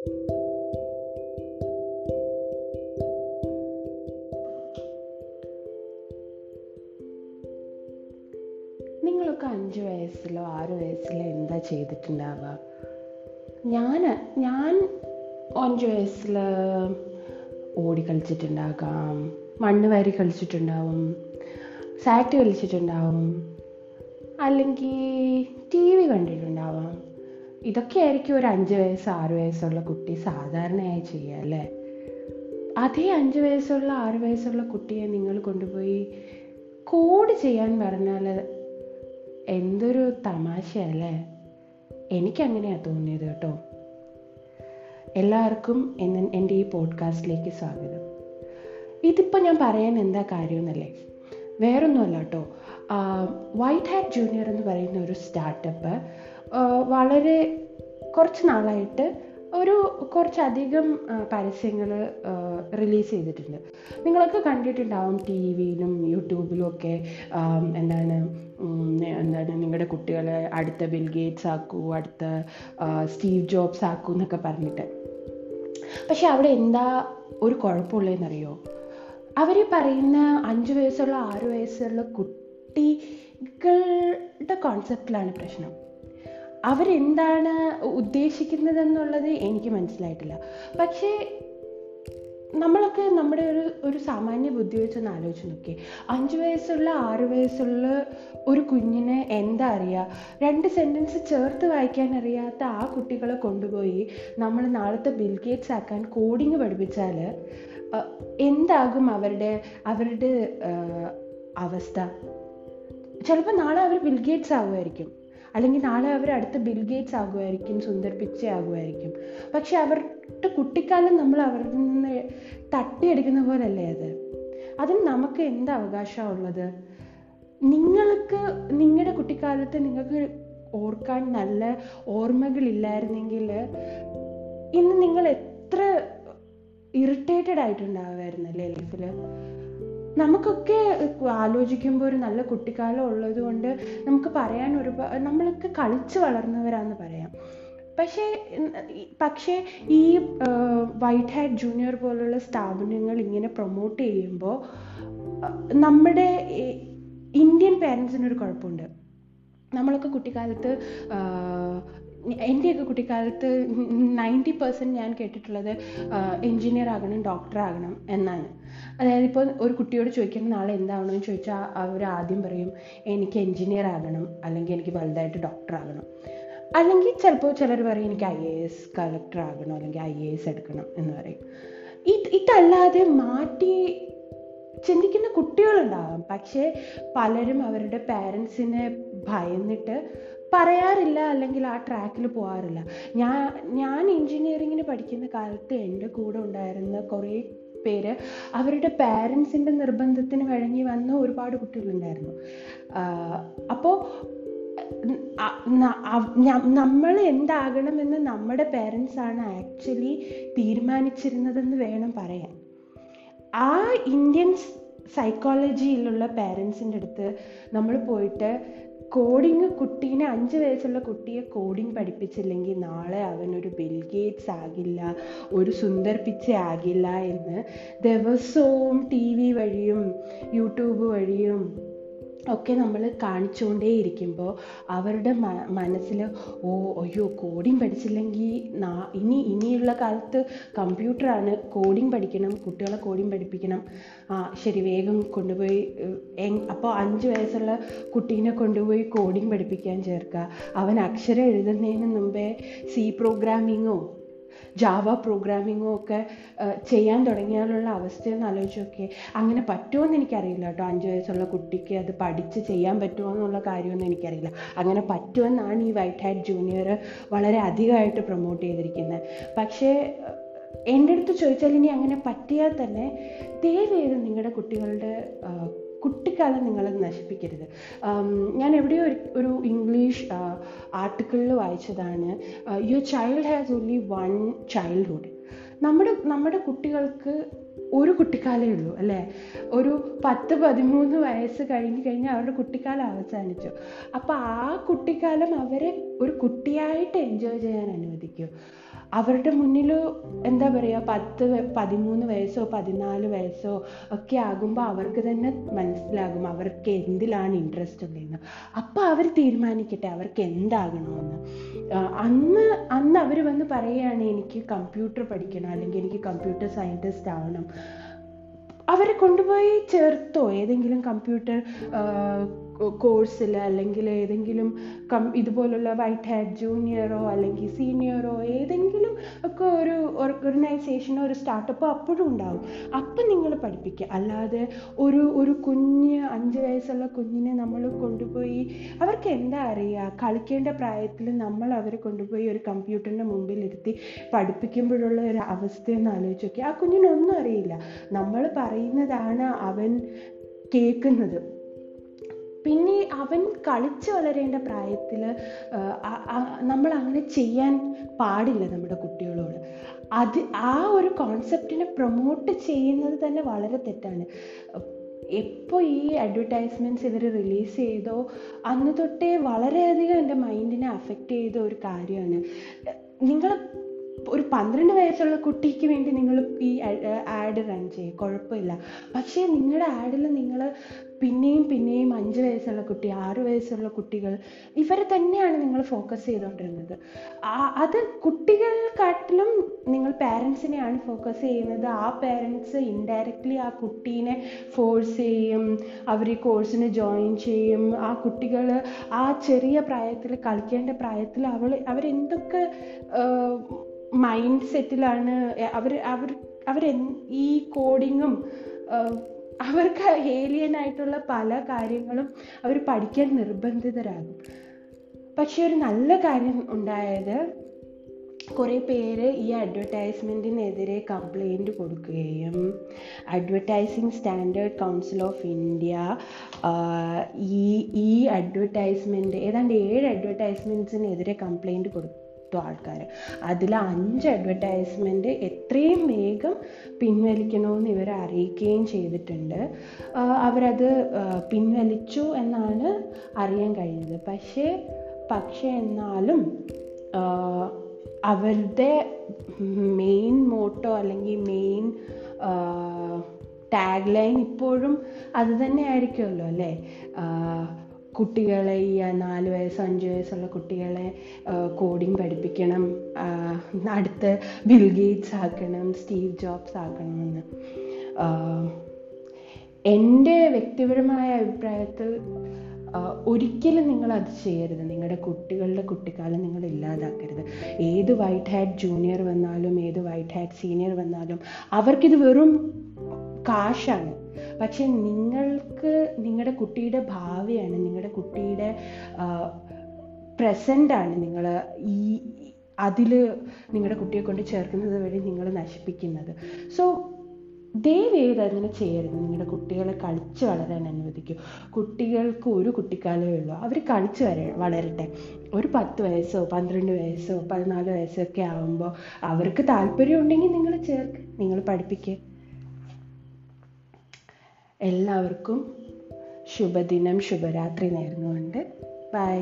നിങ്ങളൊക്കെ അഞ്ച് വയസ്സിലോ ആറ് വയസ്സിലോ എന്താ ചെയ്തിട്ടുണ്ടാവുക? ഞാൻ ഞാൻ അഞ്ച് വയസ്സിൽ ഓടി കളിച്ചിട്ടുണ്ടാകാം മണ്ണ് വാരി കളിച്ചിട്ടുണ്ടാവും സാറ്റ് കളിച്ചിട്ടുണ്ടാവും അല്ലെങ്കിൽ ടി വി കണ്ടിട്ടുണ്ടാവാം. ഇതൊക്കെ ആയിരിക്കും ഒരു അഞ്ച് വയസ്സ് ആറ് വയസ്സുള്ള കുട്ടി സാധാരണയായി ചെയ്യുക അല്ലേ? അതേ അഞ്ച് വയസ്സുള്ള ആറ് വയസ്സുള്ള കുട്ടിയെ നിങ്ങൾ കൊണ്ടുപോയി കോഡ് ചെയ്യാൻ പറഞ്ഞാൽ എന്തൊരു തമാശയല്ലേ എനിക്കങ്ങനെയാണ് തോന്നിയത് കേട്ടോ. എല്ലാവർക്കും എന്ന് എന്റെ ഈ പോഡ്കാസ്റ്റിലേക്ക് സ്വാഗതം. ഇതിപ്പോൾ ഞാൻ പറയാൻ എന്താ കാര്യമെന്നല്ലേ വേറൊന്നുമല്ല കേട്ടോ. വൈറ്റ് ഹാറ്റ് ജൂനിയർ എന്ന് പറയുന്ന ഒരു സ്റ്റാർട്ടപ്പ് വളരെ കുറച്ച് നാളായിട്ട് ഒരു കുറച്ചധികം പരസ്യങ്ങൾ റിലീസ് ചെയ്തിട്ടുണ്ട്. നിങ്ങളൊക്കെ കണ്ടിട്ടുണ്ടാവും ടി വിയിലും യൂട്യൂബിലും ഒക്കെ എന്താണ് എന്താണ് നിങ്ങളുടെ കുട്ടികളെ അടുത്ത ബിൽ ഗേറ്റ്സ് ആക്കൂ അടുത്ത സ്റ്റീവ് ജോബ്സ് ആക്കൂ എന്നൊക്കെ പറഞ്ഞിട്ട്. പക്ഷെ അവിടെ എന്താ ഒരു കുഴപ്പമുള്ളതെന്നറിയോ? അവർ പറയുന്ന അഞ്ച് വയസ്സുള്ള ആറ് വയസ്സുള്ള കുട്ടികളുടെ കോൺസെപ്റ്റിലാണ് പ്രശ്നം. അവരെന്താണ് ഉദ്ദേശിക്കുന്നതെന്നുള്ളത് എനിക്ക് മനസ്സിലായിട്ടില്ല. പക്ഷേ നമ്മളൊക്കെ നമ്മുടെ ഒരു ഒരു സാമാന്യ ബുദ്ധി വെച്ചൊന്ന് ആലോചിച്ച് നോക്കി അഞ്ച് വയസ്സുള്ള ആറ് വയസ്സുള്ള ഒരു കുഞ്ഞിനെ എന്താ അറിയുക രണ്ട് സെന്റൻസ് ചേർത്ത് വായിക്കാൻ അറിയാത്ത ആ കുട്ടികളെ കൊണ്ടുപോയി നമ്മൾ നാളത്തെ ബിൽഗേറ്റ്സ് ആക്കാൻ കോഡിങ് പഠിപ്പിച്ചാൽ എന്താകും അവരുടെ അവരുടെ അവസ്ഥ? ചിലപ്പോൾ നാളെ അവർ ബിൽഗേറ്റ്സ് ആകുമായിരിക്കും അല്ലെങ്കിൽ നാളെ അവർ അടുത്ത ബിൽഗേറ്റ്സ് ആകുമായിരിക്കും സുന്ദർ പിച്ച ആകുമായിരിക്കും. പക്ഷെ അവരുടെ കുട്ടിക്കാലം നമ്മൾ അവരിൽ നിന്ന് തട്ടിയെടുക്കുന്ന പോലല്ലേ അത്? അതിന് നമുക്ക് എന്ത് അവകാശമാണ് ഉള്ളത്? നിങ്ങൾക്ക് നിങ്ങളുടെ കുട്ടിക്കാലത്ത് നിങ്ങൾക്ക് ഓർക്കാൻ നല്ല ഓർമ്മകളില്ലായിരുന്നെങ്കിൽ ഇന്ന് നിങ്ങൾ എത്ര ഇറിറ്റേറ്റഡ് ആയിട്ടുണ്ടാവുമായിരുന്നല്ലേ ലൈഫിൽ നമുക്കൊക്കെ ആലോചിക്കുമ്പോൾ ഒരു നല്ല കുട്ടിക്കാലം ഉള്ളത് കൊണ്ട് നമുക്ക് പറയാൻ ഒരുപാട് നമ്മളൊക്കെ കളിച്ച് വളർന്നവരാന്ന് പറയാം. പക്ഷേ പക്ഷേ ഈ വൈറ്റ് ഹാറ്റ് ജൂനിയർ പോലുള്ള സ്ഥാപനങ്ങൾ ഇങ്ങനെ പ്രൊമോട്ട് ചെയ്യുമ്പോൾ നമ്മുടെ ഇന്ത്യൻ പേരൻസിനൊരു കുഴപ്പമുണ്ട്. നമ്മളൊക്കെ കുട്ടിക്കാലത്ത് എന്റെയൊക്കെ കുട്ടിക്കാലത്ത് നയന്റി പെർസെന്റ് ഞാൻ കേട്ടിട്ടുള്ളത് എൻജിനീയർ ആകണം ഡോക്ടർ ആകണം എന്നാണ്. അതായത് ഇപ്പോൾ ഒരു കുട്ടിയോട് ചോദിക്കുമ്പോൾ നാളെ എന്താവണമെന്ന് ചോദിച്ചാൽ അവർ ആദ്യം പറയും എനിക്ക് എൻജിനീയർ ആകണം അല്ലെങ്കിൽ എനിക്ക് വലുതായിട്ട് ഡോക്ടർ ആകണം. അല്ലെങ്കിൽ ചിലപ്പോൾ ചിലർ പറയും എനിക്ക് ഐ എ എസ് കളക്ടർ ആകണം അല്ലെങ്കിൽ ഐ എ എസ് എടുക്കണം എന്ന് പറയും. ഇത് ഇതല്ലാതെ മാറ്റി ചിന്തിക്കുന്ന കുട്ടികളുണ്ടാവാം. പക്ഷേ പലരും അവരുടെ പാരൻസിനെ ഭയന്നിട്ട് പറയാറില്ല അല്ലെങ്കിൽ ആ ട്രാക്കിൽ പോകാറില്ല ഞാൻ ഞാൻ എൻജിനീയറിങ്ങിന് പഠിക്കുന്ന കാലത്ത് എന്റെ കൂടെ ഉണ്ടായിരുന്ന കുറേ പേര് അവരുടെ പാരൻസിന്റെ നിർബന്ധത്തിന് വഴങ്ങി വന്ന ഒരുപാട് കുട്ടികളുണ്ടായിരുന്നു. അപ്പോൾ നമ്മൾ എന്താകണമെന്ന് നമ്മുടെ പേരൻസാണ് ആക്ച്വലി തീരുമാനിച്ചിരുന്നതെന്ന് വേണം പറയാൻ. ആ ഇന്ത്യൻ സൈക്കോളജിയിലുള്ള പേരൻസിന്റെ അടുത്ത് നമ്മൾ പോയിട്ട് കോഡിങ് കുട്ടീനെ അഞ്ച് വയസ്സുള്ള കുട്ടിയെ കോഡിങ് പഠിപ്പിച്ചില്ലെങ്കിൽ നാളെ അവനൊരു ബിൽഗേറ്റ്സ് ആകില്ല ഒരു സുന്ദർ പിച്ച ആകില്ല എന്ന് ദിവസവും ടി വി വഴിയും യൂട്യൂബ് വഴിയും ഒക്കെ നമ്മൾ കാണിച്ചുകൊണ്ടേ ഇരിക്കുമ്പോൾ അവരുടെ മനസ്സിൽ ഓ അയ്യോ കോഡിങ് പഠിച്ചില്ലെങ്കിൽ നാ ഇനി ഇനിയുള്ള കാലത്ത് കമ്പ്യൂട്ടറാണ് കോഡിങ് പഠിക്കണം കുട്ടികളെ കോഡിങ് പഠിപ്പിക്കണം. ആ ശരി വേഗം കൊണ്ടുപോയി അപ്പോൾ അഞ്ച് വയസ്സുള്ള കുട്ടീനെ കൊണ്ടുപോയി കോഡിങ് പഠിപ്പിക്കാൻ ചേർക്കുക. അവൻ അക്ഷരം എഴുതുന്നതിന് മുമ്പേ സി പ്രോഗ്രാമിങ്ങോ ജാവ പ്രോഗ്രാമിങ്ങോ ഒക്കെ ചെയ്യാൻ തുടങ്ങിയാലുള്ള അവസ്ഥയെന്ന് ആലോചിച്ച് നോക്കിയേ. അങ്ങനെ പറ്റുമോ എനിക്കറിയില്ല കേട്ടോ. അഞ്ച് വയസ്സുള്ള കുട്ടിക്ക് അത് പഠിച്ച് ചെയ്യാൻ പറ്റുമോ എന്നുള്ള കാര്യമൊന്നും എനിക്കറിയില്ല. അങ്ങനെ പറ്റുമെന്നാണ് ഈ വൈറ്റ് ഹാറ്റ് ജൂനിയർ വളരെ അധികമായിട്ട് പ്രൊമോട്ട് ചെയ്തിരിക്കുന്നത്. പക്ഷേ എന്റെ അടുത്ത് ചോദിച്ചാൽ ഇനി അങ്ങനെ പറ്റിയാൽ തന്നെ ദയവേത് നിങ്ങളുടെ കുട്ടികളുടെ കുട്ടിക്കാലം നിങ്ങൾ നശിപ്പിക്കരുത്. ഞാൻ എവിടെയോ ഒരു ഇംഗ്ലീഷ് ആർട്ടിക്കിളിൽ വായിച്ചതാണ് your child has only one childhood നമ്മുടെ നമ്മുടെ കുട്ടികൾക്ക് ഒരു കുട്ടിക്കാലേ ഉള്ളൂ അല്ലേ? ഒരു പത്ത് പതിമൂന്ന് വയസ്സ് കഴിഞ്ഞ് കഴിഞ്ഞാൽ അവരുടെ കുട്ടിക്കാലം അവസാനിച്ചു. അപ്പോൾ ആ കുട്ടിക്കാലം അവരെ ഒരു കുട്ടിയായിട്ട് എൻജോയ് ചെയ്യാൻ അനുവദിക്കൂ. അവരുടെ മുന്നിൽ എന്താ പറയുക പത്ത് പതിമൂന്ന് വയസ്സോ പതിനാല് വയസ്സോ ഒക്കെ ആകുമ്പോൾ അവർക്ക് തന്നെ മനസ്സിലാകും അവർക്ക് എന്തിലാണ് ഇൻട്രസ്റ്റ് ഉള്ളതെന്ന്. അപ്പോൾ അവർ തീരുമാനിക്കട്ടെ അവർക്ക് എന്താകണമെന്ന്. അന്ന് അന്ന് അവർ വന്ന് പറയുകയാണ് എനിക്ക് കമ്പ്യൂട്ടർ പഠിക്കണം അല്ലെങ്കിൽ എനിക്ക് കമ്പ്യൂട്ടർ സയന്റിസ്റ്റ് ആവണം. അവരെ കൊണ്ടുപോയി ചേർത്തോ? ഏതെങ്കിലും കമ്പ്യൂട്ടർ കോഴ്സിൽ അല്ലെങ്കിൽ ഏതെങ്കിലും കം ഇതുപോലുള്ള വൈറ്റ് ഹാറ്റ് ജൂനിയറോ അല്ലെങ്കിൽ സീനിയറോ ഒക്കെ ഒരു ഓർഗനൈസേഷനോ ഒരു സ്റ്റാർട്ടപ്പ് അപ്പോഴും ഉണ്ടാവും. അപ്പം നിങ്ങൾ പഠിപ്പിക്കുക അല്ലാതെ ഒരു ഒരു കുഞ്ഞ് അഞ്ച് വയസ്സുള്ള കുഞ്ഞിനെ നമ്മൾ കൊണ്ടുപോയി അവർക്ക് എന്താ അറിയുക കളിക്കേണ്ട പ്രായത്തിൽ നമ്മൾ അവരെ കൊണ്ടുപോയി ഒരു കമ്പ്യൂട്ടറിന്റെ മുമ്പിലിരുത്തി പഠിപ്പിക്കുമ്പോഴുള്ള ഒരു അവസ്ഥയെന്ന് ആലോചിച്ച് നോക്കി ആ കുഞ്ഞിനൊന്നും അറിയില്ല. നമ്മൾ പറയുന്നതാണ് അവൻ കേൾക്കുന്നത്. പിന്നെ അവൻ കളിച്ച് വളരേണ്ട പ്രായത്തിൽ നമ്മൾ അങ്ങനെ ചെയ്യാൻ പാടില്ല നമ്മുടെ കുട്ടികളോട്. അത് ആ ഒരു കോൺസെപ്റ്റിനെ പ്രൊമോട്ട് ചെയ്യുന്നത് തന്നെ വളരെ തെറ്റാണ്. എപ്പോൾ ഈ അഡ്വർടൈസ്മെന്റ്സ് ഇവർ റിലീസ് ചെയ്തോ അന്ന് തൊട്ടേ വളരെയധികം എന്റെ മൈൻഡിനെ അഫക്റ്റ് ചെയ്ത ഒരു കാര്യമാണ്. നിങ്ങൾ ഒരു പന്ത്രണ്ട് വയസ്സുള്ള കുട്ടിക്ക് വേണ്ടി നിങ്ങൾ ഈ ആഡ് റൺ ചെയ്യും. കുഴപ്പമില്ല. പക്ഷേ നിങ്ങളുടെ ആഡിൽ നിങ്ങൾ പിന്നെയും പിന്നെയും അഞ്ച് വയസ്സുള്ള കുട്ടി ആറ് വയസ്സുള്ള കുട്ടികൾ ഇവരെ തന്നെയാണ് നിങ്ങൾ ഫോക്കസ് ചെയ്തുകൊണ്ടിരുന്നത് അത് കുട്ടികൾക്കാട്ടിലും നിങ്ങൾ പാരൻസിനെയാണ് ഫോക്കസ് ചെയ്യുന്നത്. ആ പാരൻസ് ഇൻഡയറക്റ്റ്ലി ആ കുട്ടീനെ ഫോഴ്സ് ചെയ്യും അവർ ഈ കോഴ്സിന് ജോയിൻ ചെയ്യും. ആ കുട്ടികൾ ആ ചെറിയ പ്രായത്തിൽ കളിക്കേണ്ട പ്രായത്തിൽ അവൾ അവരെന്തൊക്കെ മൈൻഡ് സെറ്റിലാണ് അവർ അവർ അവർ ഈ കോഡിങ്ങും അവർക്ക് ഏലിയൻ ആയിട്ടുള്ള പല കാര്യങ്ങളും അവർ പഠിക്കാൻ നിർബന്ധിതരാകും. പക്ഷെ ഒരു നല്ല കാര്യം ഉണ്ടായത് കുറേ പേര് ഈ അഡ്വർടൈസ്മെന്റിനെതിരെ കംപ്ലൈന്റ് കൊടുക്കുകയും advertising standard council of India ഈ ഈ അഡ്വർടൈസ്മെന്റ് ഏതാണ്ട് ഏഴ് അഡ്വർടൈസ്മെന്റ്സിനെതിരെ കംപ്ലൈന്റ് കൊടുത്തു ആൾക്കാർ അതിൽ അഞ്ച് അഡ്വർടൈസ്മെന്റ് എത്രയും വേഗം പിൻവലിക്കണമെന്ന് ഇവർ അറിയിക്കുകയും ചെയ്തിട്ടുണ്ട്. അവരത് പിൻവലിച്ചു എന്നാണ് അറിയാൻ കഴിഞ്ഞത്. പക്ഷേ പക്ഷേ എന്നാലും അവരുടെ മെയിൻ മോട്ടോ അല്ലെങ്കിൽ മെയിൻ ടാഗ് ലൈൻ ഇപ്പോഴും അത് തന്നെ ആയിരിക്കുമല്ലോ അല്ലേ? കുട്ടികളെ ഈ നാല് വയസ്സ് അഞ്ച് വയസ്സുള്ള കുട്ടികളെ കോഡിങ് പഠിപ്പിക്കണം. അടുത്ത് ബിൽ ഗേറ്റ്സ് ആക്കണം സ്റ്റീവ് ജോബ്സ് ആക്കണമെന്ന്. എന്റെ വ്യക്തിപരമായ അഭിപ്രായത്തിൽ ഒരിക്കലും നിങ്ങൾ അത് ചെയ്യരുത്. നിങ്ങളുടെ കുട്ടികളുടെ കുട്ടിക്കാലം നിങ്ങൾ ഇല്ലാതാക്കരുത്. ഏത് വൈറ്റ് ഹാറ്റ് ജൂനിയർ വന്നാലും ഏത് വൈറ്റ് ഹാറ്റ് സീനിയർ വന്നാലും അവർക്കിത് വെറും കാശാണ്. പക്ഷെ നിങ്ങൾക്ക് നിങ്ങളുടെ കുട്ടിയുടെ ഭാവിയാണ് നിങ്ങളുടെ കുട്ടിയുടെ പ്രസന്റാണ് നിങ്ങൾ ഈ അതിൽ നിങ്ങളുടെ കുട്ടിയെ കൊണ്ട് ചേർക്കുന്നത് വഴി നിങ്ങൾ നശിപ്പിക്കുന്നത്. സോ ദയവേത് അങ്ങനെ ചെയ്യരുത്. നിങ്ങളുടെ കുട്ടികളെ കളിച്ച് വളരാൻ അനുവദിക്കൂ. കുട്ടികൾക്ക് ഒരു കുട്ടിക്കാലമേ ഉള്ളൂ. അവർ കളിച്ച് വര വളരട്ടെ. ഒരു പത്ത് വയസ്സോ പന്ത്രണ്ട് വയസ്സോ പതിനാല് വയസ്സോ ഒക്കെ ആകുമ്പോൾ അവർക്ക് താല്പര്യം ഉണ്ടെങ്കിൽ നിങ്ങൾ ചേർക്ക് നിങ്ങൾ പഠിപ്പിക്കുക എല്ലാവർക്കും ശുഭദിനം ശുഭരാത്രി നേർന്നുകൊണ്ട് ബൈ